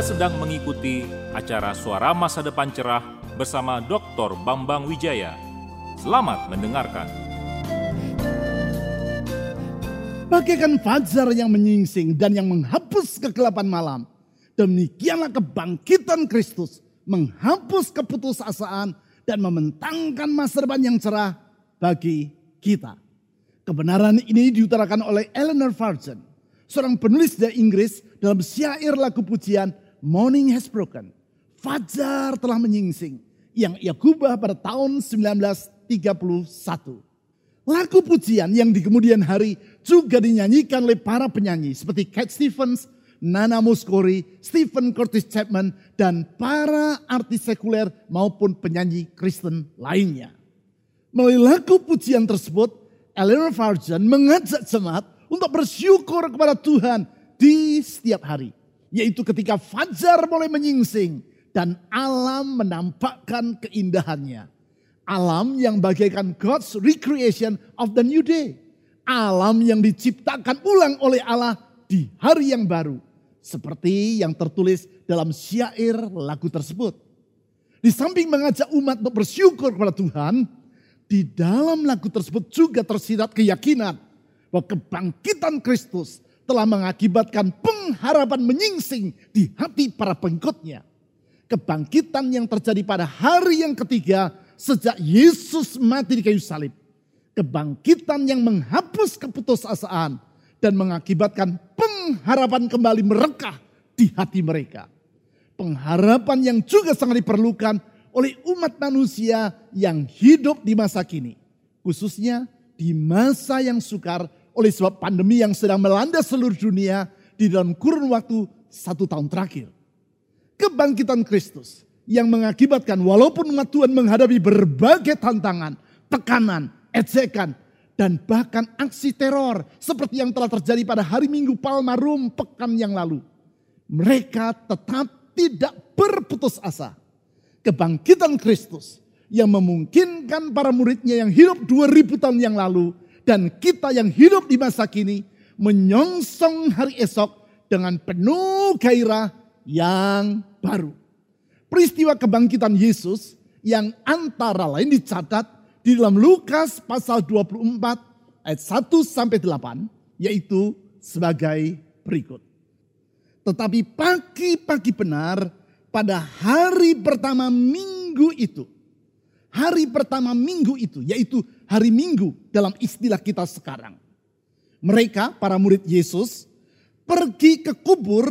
Sedang mengikuti acara Suara Masa Depan Cerah bersama Dr. Bambang Wijaya. Selamat mendengarkan. Bagaikan fajar yang menyingsing dan yang menghapus kegelapan malam. Demikianlah kebangkitan Kristus menghapus keputusasaan dan membentangkan masa depan yang cerah bagi kita. Kebenaran ini diutarakan oleh Eleanor Farson, seorang penulis dari Inggris dalam syair lagu pujian Morning Has Broken. Fajar telah menyingsing yang ia kubah pada tahun 1931. Lagu pujian yang di kemudian hari juga dinyanyikan oleh para penyanyi seperti Cat Stevens, Nana Muscori, Stephen Curtis Chapman, dan para artis sekuler maupun penyanyi Kristen lainnya. Melalui lagu pujian tersebut, Eleanor Farjan mengajak jemaat untuk bersyukur kepada Tuhan di setiap hari. Yaitu ketika fajar mulai menyingsing dan alam menampakkan keindahannya. Alam yang bagaikan God's recreation of the new day. Alam yang diciptakan ulang oleh Allah di hari yang baru. Seperti yang tertulis dalam syair lagu tersebut. Di samping mengajak umat untuk bersyukur kepada Tuhan, di dalam lagu tersebut juga tersirat keyakinan bahwa kebangkitan Kristus telah mengakibatkan pengharapan menyingsing di hati para pengikutnya. Kebangkitan yang terjadi pada hari yang ketiga sejak Yesus mati di kayu salib. Kebangkitan yang menghapus keputusasaan dan mengakibatkan pengharapan kembali merekah di hati mereka. Pengharapan yang juga sangat diperlukan oleh umat manusia yang hidup di masa kini. Khususnya di masa yang sukar oleh sebab pandemi yang sedang melanda seluruh dunia di dalam kurun waktu satu tahun terakhir. Kebangkitan Kristus yang mengakibatkan walaupun umat Tuhan menghadapi berbagai tantangan, tekanan, ejekan, dan bahkan aksi teror seperti yang telah terjadi pada hari Minggu Palmarum pekan yang lalu. Mereka tetap tidak berputus asa kebangkitan Kristus yang memungkinkan para muridnya yang hidup 2000 tahun yang lalu dan kita yang hidup di masa kini menyongsong hari esok dengan penuh gairah yang baru. Peristiwa kebangkitan Yesus yang antara lain dicatat di dalam Lukas pasal 24 ayat 1 sampai 8 yaitu sebagai berikut. Tetapi pagi-pagi benar pada hari pertama minggu itu. Hari pertama minggu itu, yaitu hari minggu dalam istilah kita sekarang. Mereka, para murid Yesus, pergi ke kubur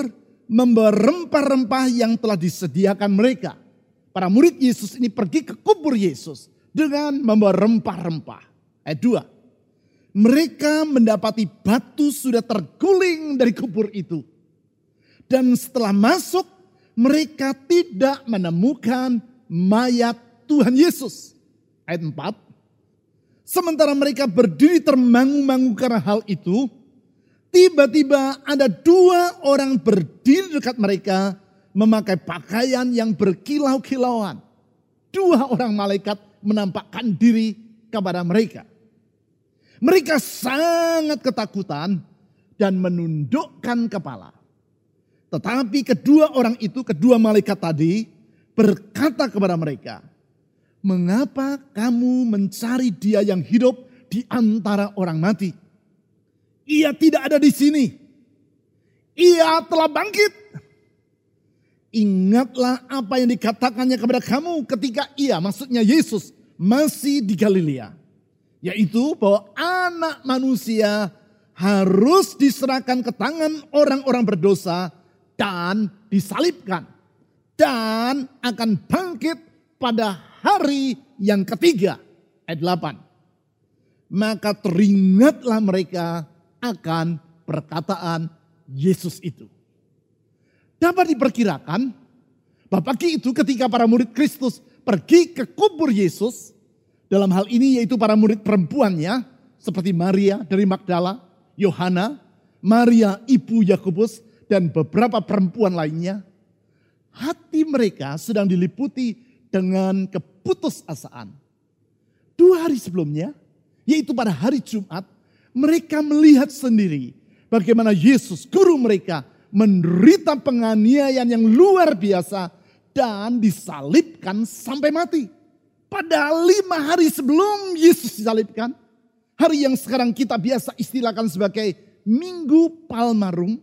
membawa rempah-rempah yang telah disediakan mereka. Para murid Yesus ini pergi ke kubur Yesus dengan membawa rempah-rempah. Ayat 2. Mereka mendapati batu sudah terguling dari kubur itu. Dan setelah masuk mereka tidak menemukan mayat Tuhan Yesus. Ayat 4. Sementara mereka berdiri termangu-mangu karena hal itu, tiba-tiba ada dua orang berdiri dekat mereka memakai pakaian yang berkilau-kilauan. Dua orang malaikat menampakkan diri kepada mereka. Mereka sangat ketakutan dan menundukkan kepala. Tetapi kedua orang itu, kedua malaikat tadi berkata kepada mereka, Mengapa kamu mencari dia yang hidup di antara orang mati? Ia tidak ada di sini. Ia telah bangkit. Ingatlah apa yang dikatakannya kepada kamu ketika ia, maksudnya Yesus, masih di Galilea. Yaitu bahwa anak manusia harus diserahkan ke tangan orang-orang berdosa dan disalibkan dan akan bangkit pada hari yang ketiga. Ayat 8. Maka teringatlah mereka akan perkataan Yesus itu. Dapat diperkirakan bahwa pagi itu ketika para murid Kristus pergi ke kubur Yesus, dalam hal ini yaitu para murid perempuannya, seperti Maria dari Magdala, Yohana, Maria ibu Yakobus, dan beberapa perempuan lainnya, hati mereka sedang diliputi dengan keputusasaan. Dua hari sebelumnya, yaitu pada hari Jumat, mereka melihat sendiri bagaimana Yesus, guru mereka, menderita penganiayaan yang luar biasa dan disalibkan sampai mati. Pada lima hari sebelum Yesus disalibkan, hari yang sekarang kita biasa istilahkan sebagai Minggu Palmarum,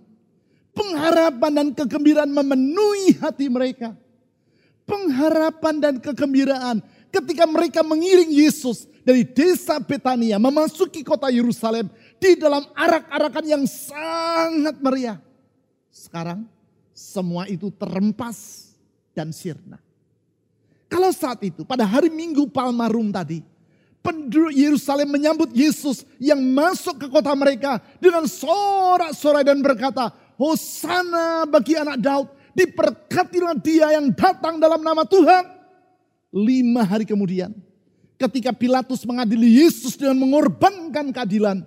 pengharapan dan kegembiraan memenuhi hati mereka. Pengharapan dan kegembiraan ketika mereka mengiring Yesus dari desa Betania memasuki kota Yerusalem di dalam arak-arakan yang sangat meriah. Sekarang semua itu terempas dan sirna. Kalau saat itu pada hari Minggu Palmarum tadi, penduduk Yerusalem menyambut Yesus yang masuk ke kota mereka dengan sorak-sorai dan berkata, Hosana bagi anak Daud, diberkatilah dia yang datang dalam nama Tuhan. Lima hari kemudian, ketika Pilatus mengadili Yesus dengan mengorbankan keadilan,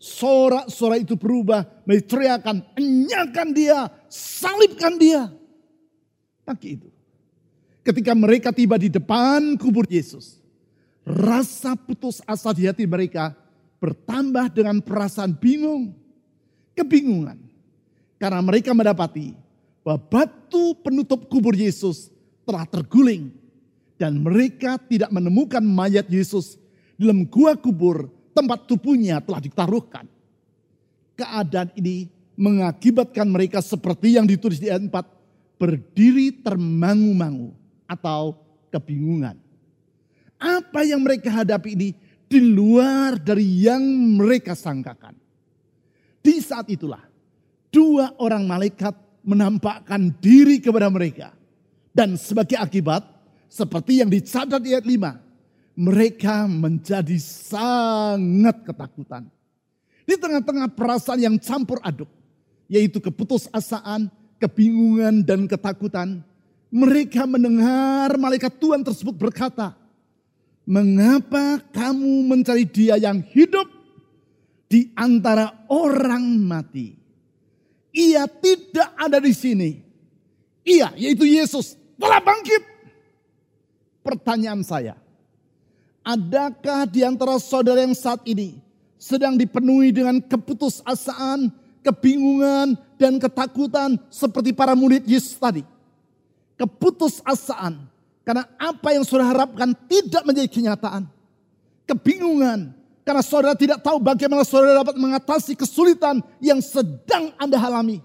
sorak-sorai itu berubah menjadi teriakan, enyakan dia, salibkan dia. Pagi itu, ketika mereka tiba di depan kubur Yesus, rasa putus asa di hati mereka bertambah dengan perasaan bingung, kebingungan. Karena mereka mendapati bahwa batu penutup kubur Yesus telah terguling dan mereka tidak menemukan mayat Yesus dalam gua kubur tempat tubuhnya telah ditaruhkan. Keadaan ini mengakibatkan mereka seperti yang ditulis di ayat 4, berdiri termangu-mangu atau kebingungan. Apa yang mereka hadapi ini di luar dari yang mereka sangkakan. Di saat itulah dua orang malaikat menampakkan diri kepada mereka. Dan sebagai akibat, seperti yang dicatat di ayat 5, mereka menjadi sangat ketakutan. Di tengah-tengah perasaan yang campur aduk, yaitu keputusasaan, kebingungan, dan ketakutan, mereka mendengar malaikat Tuhan tersebut berkata, Mengapa kamu mencari dia yang hidup di antara orang mati? Ia tidak ada di sini. Ia, yaitu Yesus, telah bangkit. Pertanyaan saya, Adakah di antara saudara yang saat ini sedang dipenuhi dengan keputusasaan, kebingungan, dan ketakutan seperti para murid Yesus tadi? Keputusasaan karena apa yang saudara harapkan tidak menjadi kenyataan. Kebingungan karena saudara tidak tahu bagaimana saudara dapat mengatasi kesulitan yang sedang Anda alami.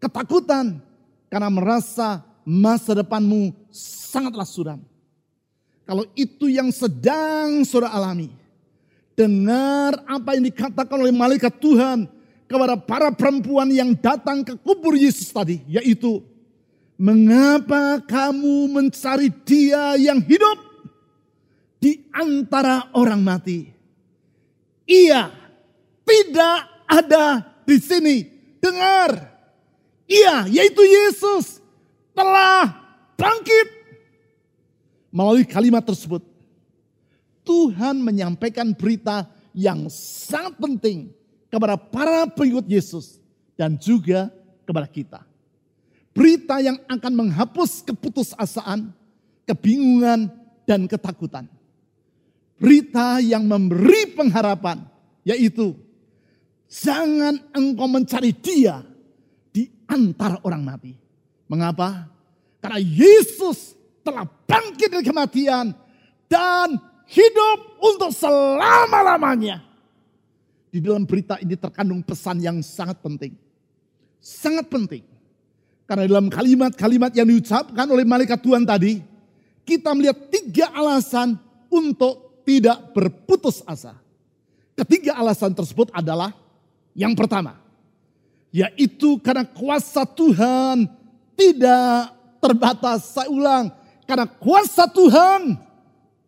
Ketakutan karena merasa masa depanmu sangatlah suram kalau itu yang sedang saudara alami. Dengar apa yang dikatakan oleh malaikat Tuhan kepada para perempuan yang datang ke kubur Yesus tadi. Yaitu, mengapa kamu mencari dia yang hidup di antara orang mati? Ia tidak ada di sini. Dengar, ia yaitu Yesus telah bangkit melalui kalimat tersebut, Tuhan menyampaikan berita yang sangat penting kepada para pengikut Yesus dan juga kepada kita. Berita yang akan menghapus keputusasaan, kebingungan, dan ketakutan. Berita yang memberi pengharapan, yaitu jangan engkau mencari dia di antara orang mati. Mengapa? Karena Yesus telah bangkit dari kematian dan hidup untuk selama-lamanya. Di dalam berita ini terkandung pesan yang sangat penting. Sangat penting. Karena dalam kalimat-kalimat yang diucapkan oleh malaikat Tuhan tadi, kita melihat tiga alasan untuk tidak berputus asa. Ketiga alasan tersebut adalah yang pertama, yaitu karena kuasa Tuhan tidak terbatas. Saya ulang, karena kuasa Tuhan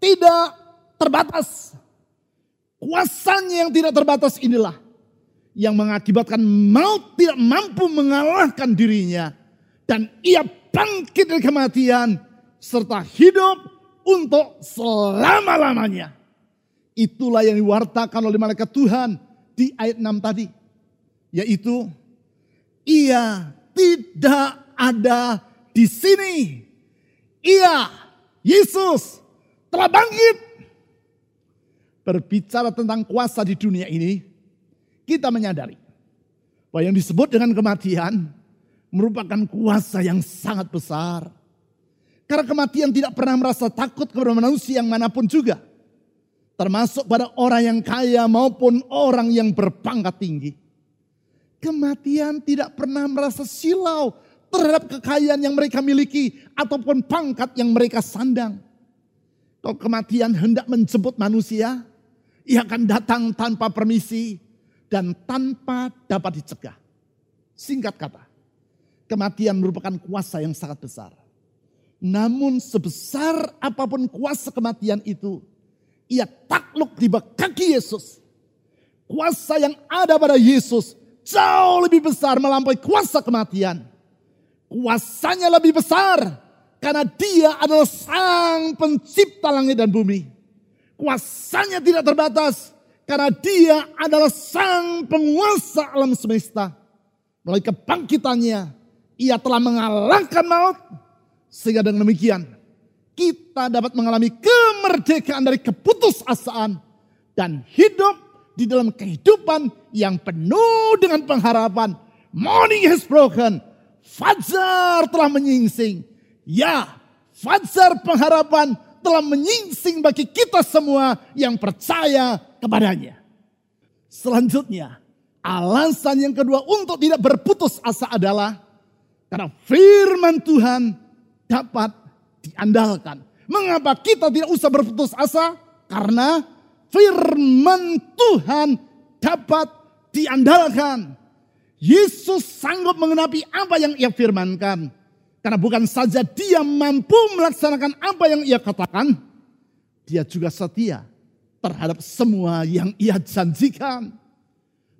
tidak terbatas. Kuasanya yang tidak terbatas inilah yang mengakibatkan maut tidak mampu mengalahkan dirinya. Dan ia bangkit dari kematian serta hidup untuk selama-lamanya. Itulah yang diwartakan oleh malaikat Tuhan di ayat 6 tadi. Yaitu ia tidak ada di sini Iya, Yesus telah bangkit. Berbicara tentang kuasa di dunia ini, kita menyadari bahwa yang disebut dengan kematian merupakan kuasa yang sangat besar. Karena kematian tidak pernah merasa takut kepada manusia yang mana pun juga. Termasuk pada orang yang kaya maupun orang yang berpangkat tinggi. Kematian tidak pernah merasa silau terhadap kekayaan yang mereka miliki ataupun pangkat yang mereka sandang. Kalau kematian hendak menjemput manusia, ia akan datang tanpa permisi dan tanpa dapat dicegah. Singkat kata, kematian merupakan kuasa yang sangat besar. Namun sebesar apa pun kuasa kematian itu, ia takluk di kaki Yesus. Kuasa yang ada pada Yesus jauh lebih besar melampaui kuasa kematian. Kuasanya lebih besar karena dia adalah sang pencipta langit dan bumi. Kuasanya tidak terbatas karena dia adalah sang penguasa alam semesta. Melalui kebangkitannya, ia telah mengalahkan maut. Sehingga dengan demikian, kita dapat mengalami kemerdekaan dari keputusasaan dan hidup di dalam kehidupan yang penuh dengan pengharapan. Morning has broken. Fajar telah menyingsing Ya, fajar pengharapan telah menyingsing bagi kita semua yang percaya kepadanya. Selanjutnya, alasan yang kedua untuk tidak berputus asa adalah karena firman Tuhan dapat diandalkan. Mengapa kita tidak usah berputus asa? Karena firman Tuhan dapat diandalkan. Yesus sanggup mengenapi apa yang ia firmankan. Karena bukan saja dia mampu melaksanakan apa yang ia katakan, dia juga setia terhadap semua yang ia janjikan.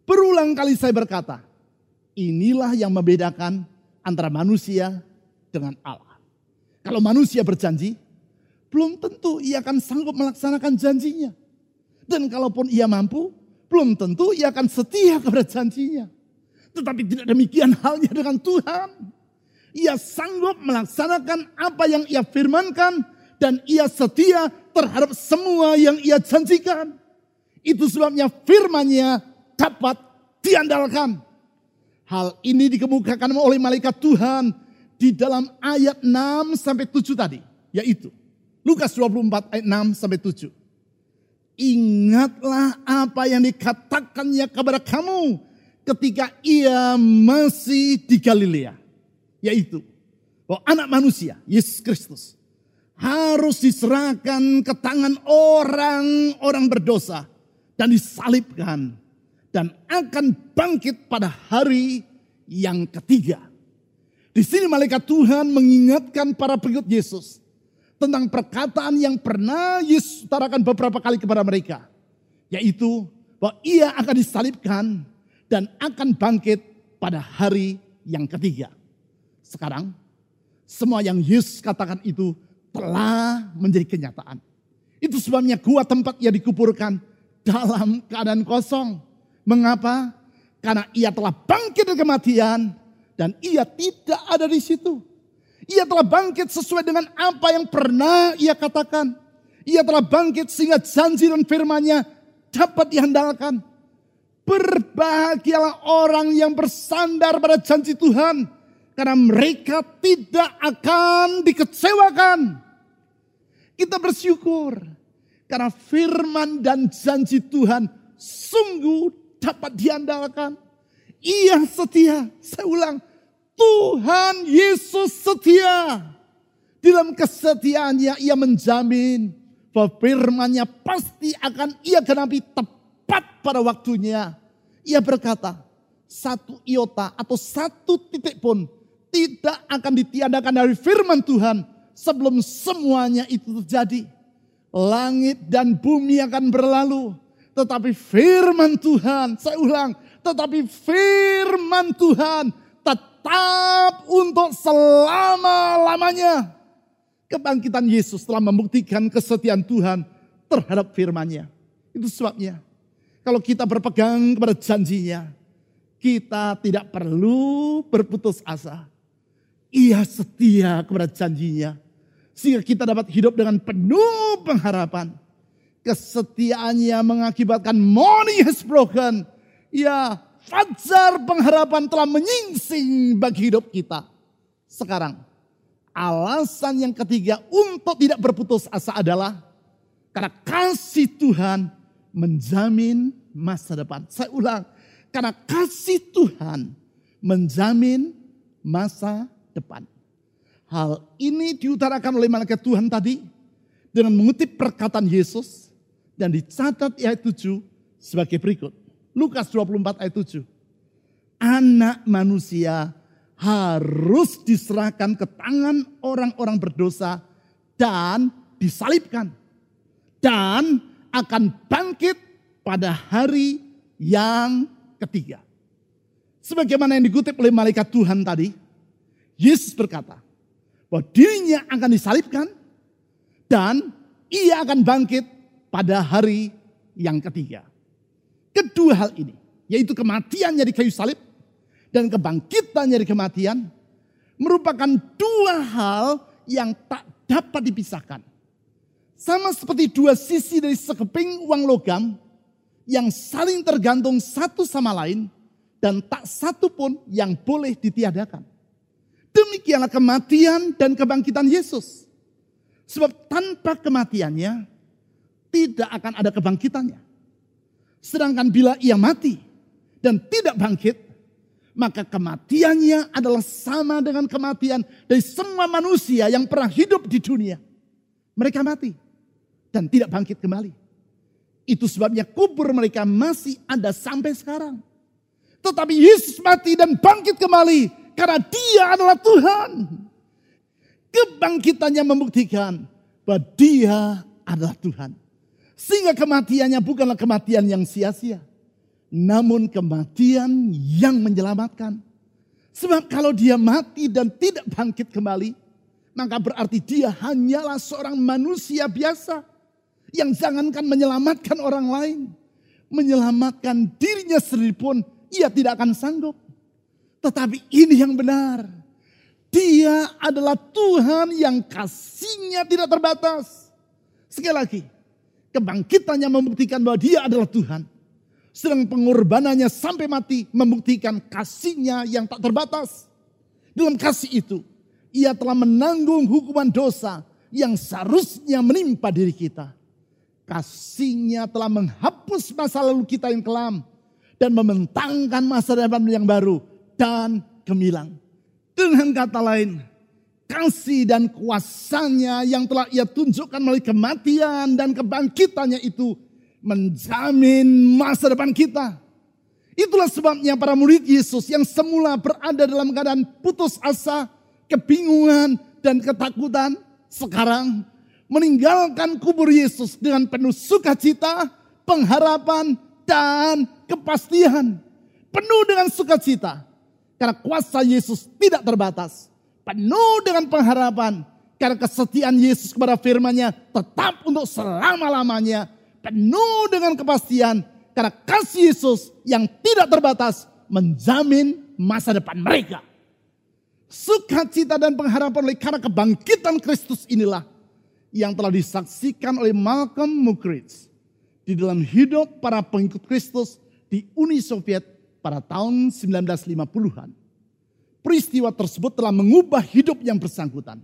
Berulang kali saya berkata, inilah yang membedakan antara manusia dengan Allah. Kalau manusia berjanji, belum tentu ia akan sanggup melaksanakan janjinya. Dan kalaupun ia mampu, belum tentu ia akan setia kepada janjinya. Tetapi tidak demikian halnya dengan Tuhan ia sanggup melaksanakan apa yang ia firmankan dan ia setia terhadap semua yang ia janjikan. Itu sebabnya firmannya dapat diandalkan. Hal ini dikemukakan oleh malaikat Tuhan di dalam ayat 6 sampai 7 tadi, yaitu Lukas 24 ayat 6 sampai 7. Ingatlah apa yang dikatakannya kepada kamu ketika ia masih di Galilea yaitu bahwa anak manusia, Yesus Kristus, harus diserahkan ke tangan orang-orang berdosa dan disalibkan dan akan bangkit pada hari yang ketiga. Di sini malaikat Tuhan mengingatkan para pengikut Yesus tentang perkataan yang pernah Yesus utarakan beberapa kali kepada mereka, yaitu bahwa ia akan disalibkan dan akan bangkit pada hari yang ketiga. Sekarang semua yang Yesus katakan itu telah menjadi kenyataan. Itu sebabnya gua tempat ia dikuburkan dalam keadaan kosong. Mengapa? Karena ia telah bangkit dari kematian dan ia tidak ada di situ. Ia telah bangkit sesuai dengan apa yang pernah ia katakan. Ia telah bangkit sehingga janji dan firmannya dapat diandalkan. Berbahagialah orang yang bersandar pada janji Tuhan karena mereka tidak akan dikecewakan. Kita bersyukur karena firman dan janji Tuhan sungguh dapat diandalkan. Ia setia. Saya ulang, Tuhan Yesus setia. Dalam kesetiaannya ia menjamin bahwa firmannya pasti akan ia genapi tepat pada waktunya. Ia berkata, satu iota atau satu titik pun tidak akan ditiadakan dari firman Tuhan sebelum semuanya itu terjadi. Langit dan bumi akan berlalu, tetapi firman Tuhan, saya ulang, tetapi firman Tuhan tetap untuk selama-lamanya. Kebangkitan Yesus telah membuktikan kesetiaan Tuhan terhadap firman-Nya. Itu sebabnya kalau kita berpegang kepada janjinya, kita tidak perlu berputus asa. Ia setia kepada janjinya. Sehingga kita dapat hidup dengan penuh pengharapan. Kesetiaannya mengakibatkan money has broken. Ya, fajar pengharapan telah menyingsing bagi hidup kita. Sekarang, alasan yang ketiga untuk tidak berputus asa adalah karena kasih Tuhan menjamin masa depan. Saya ulang, karena kasih Tuhan menjamin masa depan. Hal ini diutarakan oleh malaikat Tuhan tadi dengan mengutip perkataan Yesus dan dicatat ayat 7 sebagai berikut. Lukas 24 ayat 7. Anak manusia harus diserahkan ke tangan orang-orang berdosa dan disalibkan. Dan akan bangkit pada hari yang ketiga. Sebagaimana yang dikutip oleh malaikat Tuhan tadi, Yesus berkata bahwa dirinya akan disalibkan dan ia akan bangkit pada hari yang ketiga. Kedua hal ini, yaitu kematiannya di kayu salib dan kebangkitannya di kematian, merupakan dua hal yang tak dapat dipisahkan. Sama seperti dua sisi dari sekeping uang logam yang saling tergantung satu sama lain dan tak satu pun yang boleh ditiadakan. Demikianlah kematian dan kebangkitan Yesus. Sebab tanpa kematiannya tidak akan ada kebangkitannya. Sedangkan bila ia mati dan tidak bangkit, maka kematiannya adalah sama dengan kematian dari semua manusia yang pernah hidup di dunia. Mereka mati dan tidak bangkit kembali. Itu sebabnya kubur mereka masih ada sampai sekarang. Tetapi Yesus mati dan bangkit kembali karena dia adalah Tuhan. Kebangkitannya membuktikan bahwa dia adalah Tuhan. Sehingga kematiannya bukanlah kematian yang sia-sia. Namun kematian yang menyelamatkan. Sebab kalau dia mati dan tidak bangkit kembali. Maka berarti dia hanyalah seorang manusia biasa. Yang jangankan menyelamatkan orang lain. Menyelamatkan dirinya sendiri pun ia tidak akan sanggup. Tetapi ini yang benar. Dia adalah Tuhan yang kasihnya tidak terbatas. Sekali lagi, Kebangkitannya membuktikan bahwa dia adalah Tuhan. Sedang pengorbanannya sampai mati membuktikan kasihnya yang tak terbatas. Dalam kasih itu, ia telah menanggung hukuman dosa yang seharusnya menimpa diri kita. Kasihnya telah menghapus masa lalu kita yang kelam dan membentangkan masa depan yang baru dan gemilang. Dengan kata lain, kasih dan kuasanya yang telah ia tunjukkan melalui kematian dan kebangkitannya itu menjamin masa depan kita. Itulah sebabnya para murid Yesus yang semula berada dalam keadaan putus asa, kebingungan, dan ketakutan, sekarang meninggalkan kubur Yesus dengan penuh sukacita, pengharapan, dan kepastian. Penuh dengan sukacita. Karena kuasa Yesus tidak terbatas penuh dengan pengharapan. Karena kesetiaan Yesus kepada firman-Nya tetap untuk selama-lamanya. Penuh dengan kepastian. Karena kasih Yesus yang tidak terbatas menjamin masa depan mereka. Sukacita dan pengharapan oleh karena kebangkitan Kristus inilah yang telah disaksikan oleh Malcolm Muggeridge di dalam hidup para pengikut Kristus di Uni Soviet pada tahun 1950-an. Peristiwa tersebut telah mengubah hidup yang bersangkutan.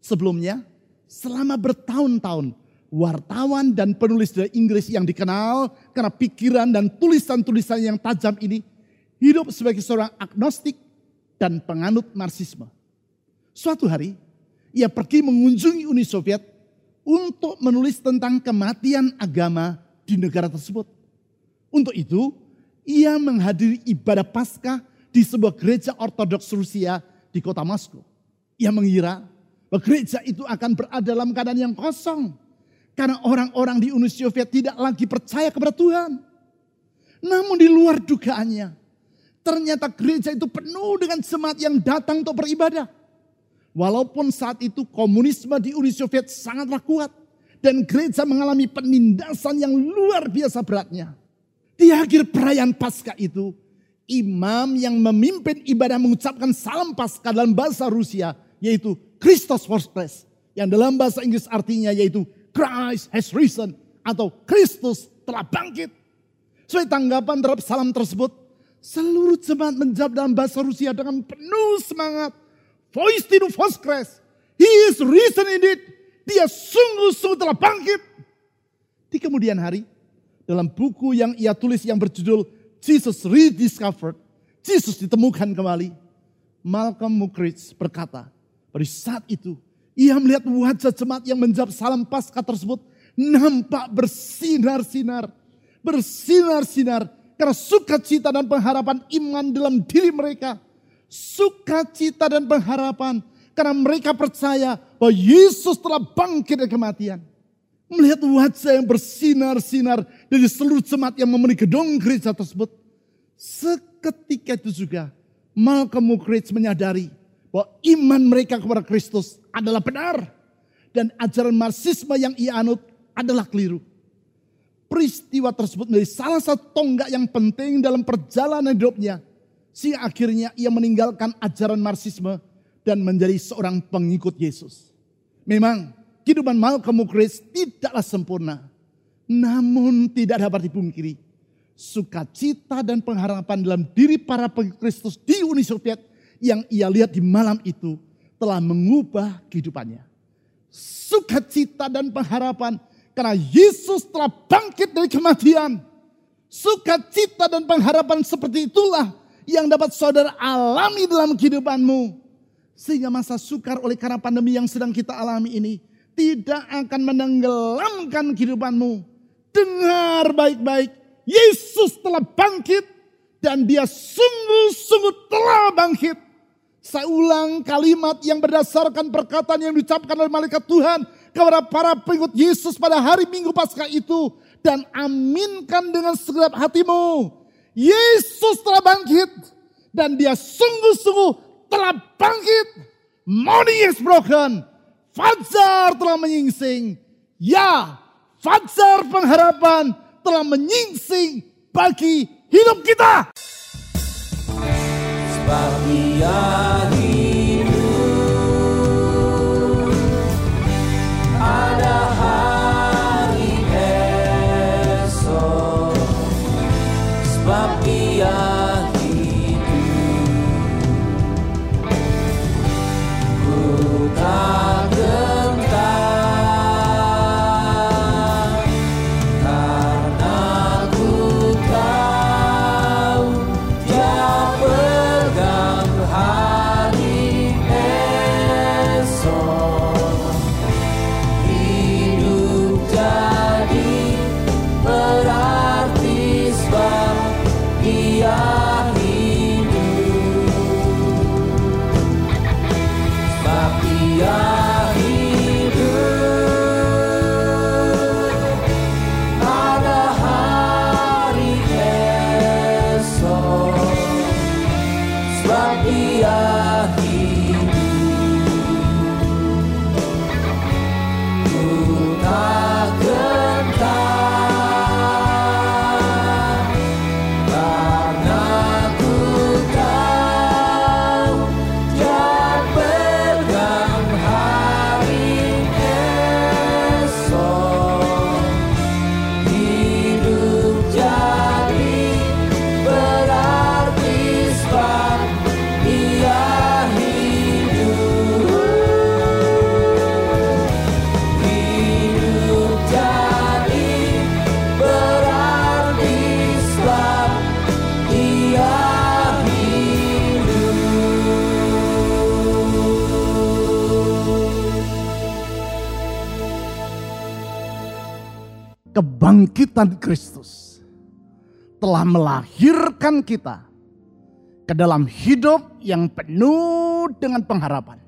Sebelumnya, selama bertahun-tahun, wartawan dan penulis dari Inggris yang dikenal karena pikiran dan tulisan-tulisan yang tajam ini hidup sebagai seorang agnostik dan penganut marxisme. Suatu hari, ia pergi mengunjungi Uni Soviet untuk menulis tentang kematian agama di negara tersebut. Untuk itu, ia menghadiri ibadah Paskah di sebuah gereja ortodoks Rusia di kota Moskow. Ia mengira bahwa gereja itu akan berada dalam keadaan yang kosong. Karena orang-orang di Uni Soviet tidak lagi percaya kepada Tuhan. Namun di luar dugaannya, ternyata gereja itu penuh dengan semangat yang datang untuk beribadah. Walaupun saat itu komunisme di Uni Soviet sangatlah kuat. Dan gereja mengalami penindasan yang luar biasa beratnya. Di akhir perayaan Paskah itu, imam yang memimpin ibadah mengucapkan salam Paskah dalam bahasa Rusia yaitu Christos Voskres yang dalam bahasa Inggris artinya yaitu Christ has risen atau Kristus telah bangkit. Sesuai tanggapan terhadap salam tersebut, Seluruh jemaat menjawab dalam bahasa Rusia dengan penuh semangat. Voistinu voskres. He is risen indeed. Dia sungguh-sungguh telah bangkit. Di kemudian hari, dalam buku yang ia tulis yang berjudul Jesus Rediscovered, Jesus ditemukan kembali. Malcolm Muggeridge berkata, pada saat itu ia melihat wajah jemaat yang menjawab salam pasca tersebut nampak bersinar-sinar. Bersinar-sinar karena sukacita dan pengharapan iman dalam diri mereka. Sukacita dan pengharapan karena mereka percaya bahwa Yesus telah bangkit dari kematian. Melihat wajah yang bersinar-sinar dari seluruh jemaat yang memenuhi gedung gereja tersebut. Seketika itu juga Malcolm Muggeridge menyadari bahwa iman mereka kepada Kristus adalah benar. Dan ajaran marxisme yang ia anut adalah keliru. Peristiwa tersebut menjadi salah satu tonggak yang penting dalam perjalanan hidupnya. Sehingga akhirnya ia meninggalkan ajaran marxisme dan menjadi seorang pengikut Yesus. Memang kehidupan Malcolm Muggeridge tidaklah sempurna. Namun tidak dapat dipungkiri. Sukacita dan pengharapan dalam diri para pengikut Kristus di Uni Soviet yang ia lihat di malam itu telah mengubah kehidupannya. Sukacita dan pengharapan karena Yesus telah bangkit dari kematian. Sukacita dan pengharapan seperti itulah yang dapat saudara alami dalam kehidupanmu. Sehingga masa sukar oleh karena pandemi yang sedang kita alami ini tidak akan menenggelamkan kehidupanmu. Dengar baik-baik, Yesus telah bangkit dan dia sungguh-sungguh telah bangkit. Saya ulang kalimat yang berdasarkan perkataan yang diucapkan oleh malaikat Tuhan kepada para pengikut Yesus pada hari Minggu Paskah itu dan aminkan dengan segenap hatimu. Yesus telah bangkit dan dia sungguh-sungguh telah bangkit. Morning is broken. Fajar telah menyingsing. Ya, fajar pengharapan telah menyingsing bagi hidup kita. Sebab kebangkitan Kristus telah melahirkan kita ke dalam hidup yang penuh dengan pengharapan.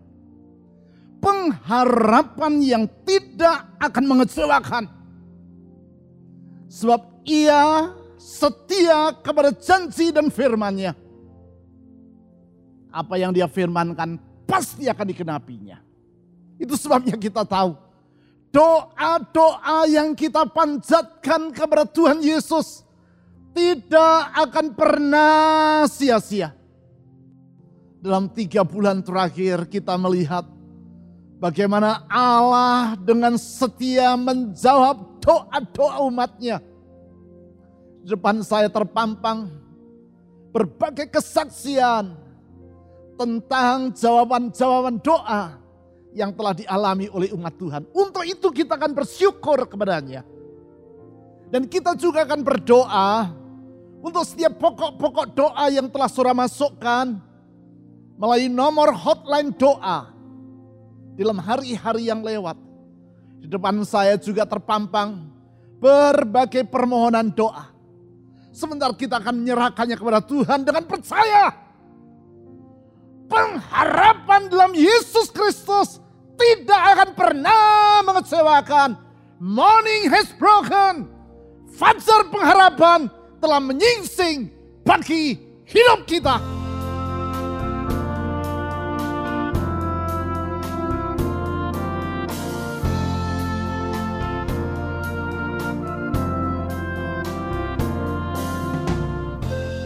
Pengharapan yang tidak akan mengecewakan. Sebab ia setia kepada janji dan firmannya. Apa yang dia firmankan pasti akan dikenapinya. Itu sebabnya kita tahu doa-doa yang kita panjatkan kepada Tuhan Yesus tidak akan pernah sia-sia. Dalam tiga bulan terakhir kita melihat bagaimana Allah dengan setia menjawab doa-doa umatnya. Depan saya terpampang berbagai kesaksian tentang jawaban-jawaban doa yang telah dialami oleh umat Tuhan. Untuk itu kita akan bersyukur kepadanya. Dan kita juga akan berdoa untuk setiap pokok-pokok doa yang telah surah masukkan melalui nomor hotline doa dalam hari-hari yang lewat. Di depan saya juga terpampang berbagai permohonan doa. Sebentar kita akan menyerahkannya kepada Tuhan dengan percaya. Pengharapan dalam Yesus Kristus tidak akan pernah mengecewakan. Morning has broken. Fajar pengharapan telah menyingsing bagi hidup kita.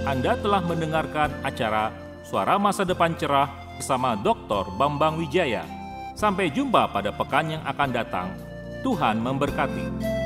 Anda telah mendengarkan acara Suara Masa Depan Cerah bersama Dr. Bambang Wijaya. Sampai jumpa pada pekan yang akan datang. Tuhan memberkati.